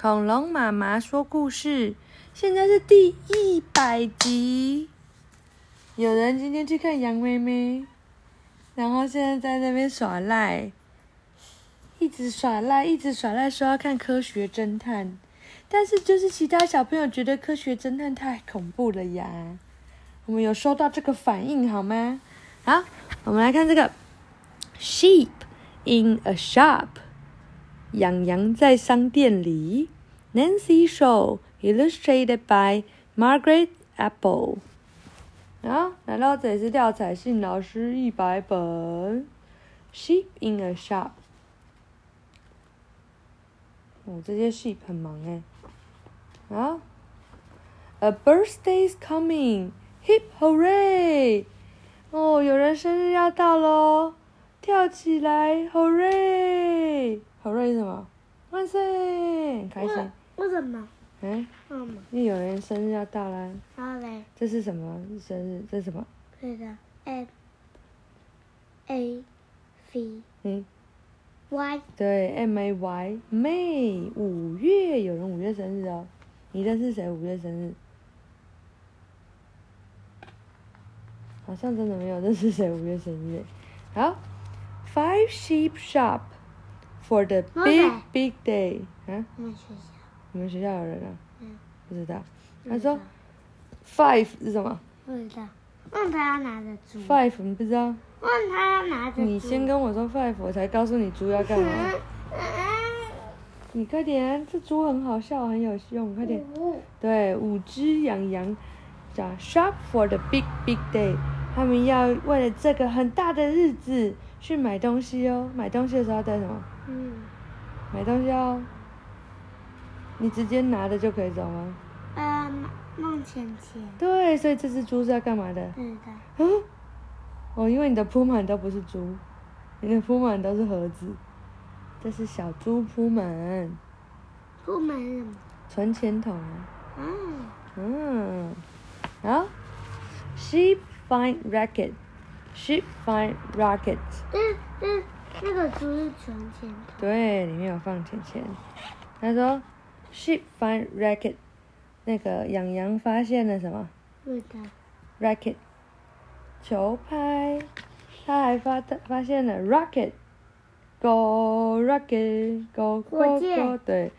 恐龙妈妈说故事，现在是第一百集。有人今天去看杨妹妹，然后现在在那边耍赖，一直耍赖，一直耍赖，说要看《科学侦探》，但是就是其他小朋友觉得《科学侦探》太恐怖了呀。我们有收到这个反应好吗？好，我们来看这个 sheep in a shop。养羊在商店里。Nancy Show illustrated by Margaret Apple。啊，来到这是廖彩信老师一百本。Sheep in a shop。哦，这些 sheep 很忙哎。啊，A birthday's coming! Hip hooray! 哦，有人生日要到喽，跳起来！Hooray! 好瑞什么？万岁！开心。为什么？嗯？为什么？因为有人生日要到了。然后嘞？这是什么生日？这是什么？对的，M A V 嗯，Y 对，M A Y May 五月有人五月生日哦。你认识谁五月生日？好像真的没有认识谁五月生日。好，Five sheep shop for the big big day。啊，我们学校。你们学校有人啊？嗯。不知道。他说 Five 是什么不知道。问他要拿着猪。？Five 你不知道？问他要拿着猪。你先跟我说 five，我才告诉你猪要干嘛。嗯你快点，这猪很好笑，很有用，快点。对，五只羊羊叫 shop for the big big day，他们要为了这个很大的日子去买东西哦。买东西的时候要带什么？嗯，买东西要你直接拿着就可以走吗？呃，弄钱钱。对，所以这只猪是要干嘛的？对的。嗯，哦，因为你的铺满都不是猪，你的铺满都是盒子，这是小猪铺满，铺满什么？存钱筒啊。嗯，嗯，好，sheep find racket，sheep find racket，嗯嗯那个猪是存钱筒。对，里面有放钱钱。他说，sheep find racket，那个养羊发现了什么对的。？racket，球拍，他还发发现了 rocket，go rocket，go go go，对，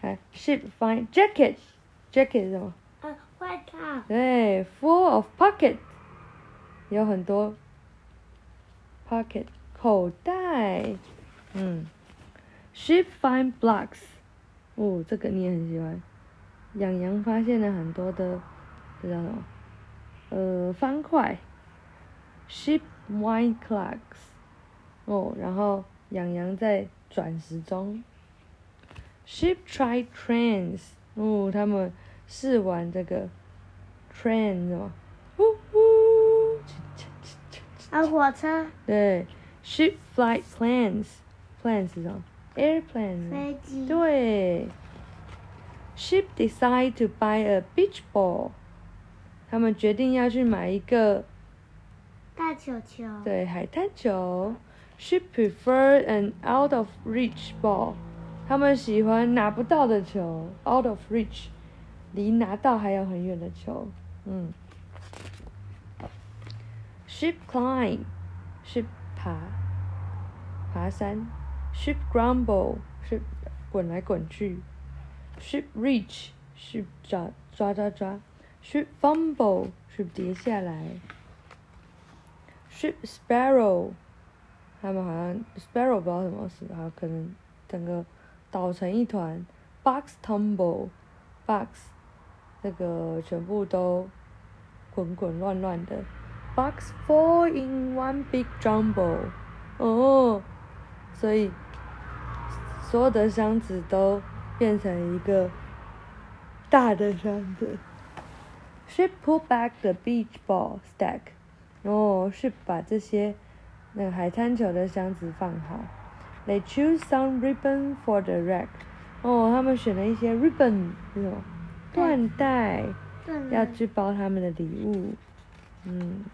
还 sheep find jacket，jacket 是什么？呃，外套。对，full of pocket，有很多 pocket 口袋。嗯，sheep find blocks，哦，这个你也很喜欢。养羊发现了很多的，这叫什么？呃，方块。sheep wind clocks，哦，然后养羊在转时钟。sheep try trains，哦，他们试玩这个 train 是吗？呜呜，啊，火车。对，sheep flight planes，planes 是什么？airplane。飞机。对。Sheep decide to buy a beach ball，他们决定要去买一个大球球。对海滩球。Sheep prefer an out of reach ball，他们喜欢拿不到的球，out of reach，离拿到还有很远的球。嗯。 Sheep climb，sheep 爬，爬山。Sheep grumble，是滚来滚去。Sheep reach，是抓抓抓抓。Sheep fumble，是跌下来。Sheep sparrow，他们好像 sparrow 不知道什么事，好像可能整个倒成一团。Box tumble，box 这个全部都滚滚乱乱的。Box fall in one big jumble，哦，所以所有的箱子都变成一个大的箱子。Sheep pull back the beach ball stack，哦，是把这些那个海滩球的箱子放好。They choose some ribbon for the rack，哦，他们选了一些 ribbon 那种缎带，要去包他们的礼物。嗯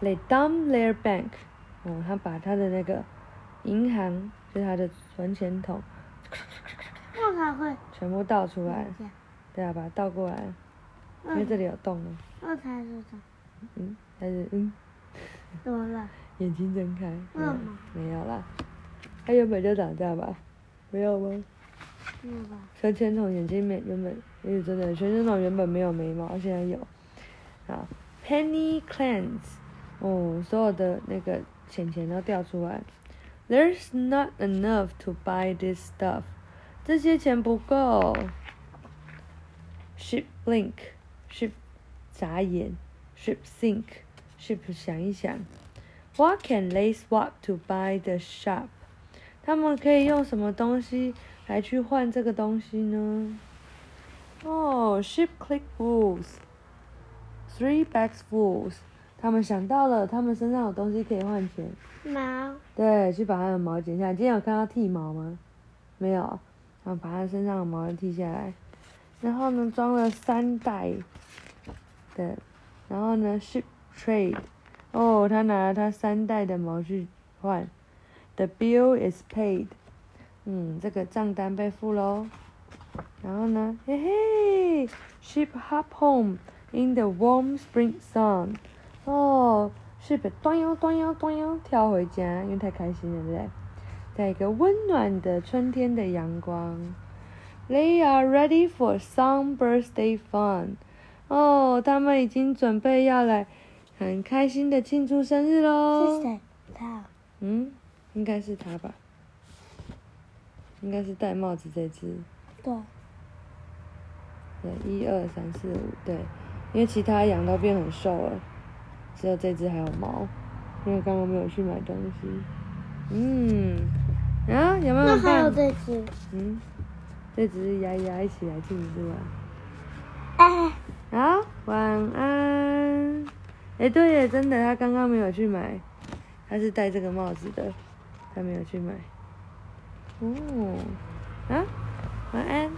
，They dump their bank，哦，他把他的那个银行，就是他的存钱筒，那它会全部倒出来，对啊，把它倒过来，因为这里有洞了。那它是什？嗯，还是嗯，怎么了？眼睛睁开。没有为没有啦，他原本就长这样吧？没有吗？没有吧？存钱筒眼睛没原本，因为真的，存钱筒原本没有眉毛，现在有。啊，Penny Cleanse，哦，所有的那个钱钱都掉出来。There's not enough to buy this stuff，这些钱不够。Ship blink，ship 眨眼，ship think，ship 想一想。What can they swap to buy the shop？他们可以用什么东西来去换这个东西呢？哦、s h i p click wolves，three bags wolves。他们想到了，他们身上有东西可以换钱。毛，对，去把他的毛剪下来。今天有看到剃毛吗？没有。然后把它身上的毛剃下来，然后呢，装了三袋的，然后呢，ship trade。哦，他拿了他三袋的毛去换。The bill is paid。嗯，这个账单被付喽。然后呢，嘿嘿，ship hop home in the warm spring sun。哦，ship 端腰端腰端腰跳回家，因为太开心了，对不对？在一个温暖的春天的阳光，They are ready for some birthday fun。哦，他们已经准备要来很开心的庆祝生日喽。是谁？他。嗯，应该是他吧？应该是戴帽子这只。对，对，一二三四五，对，因为其他羊都变很瘦了，只有这只还有毛，因为刚刚没有去买东西。嗯，啊，有没有那？还有这只。嗯，这只是丫丫一起来庆祝啊。哎，好，晚安。哎，对耶，真的，他刚刚没有去买，他是戴这个帽子的，他没有去买。哦，啊，晚安。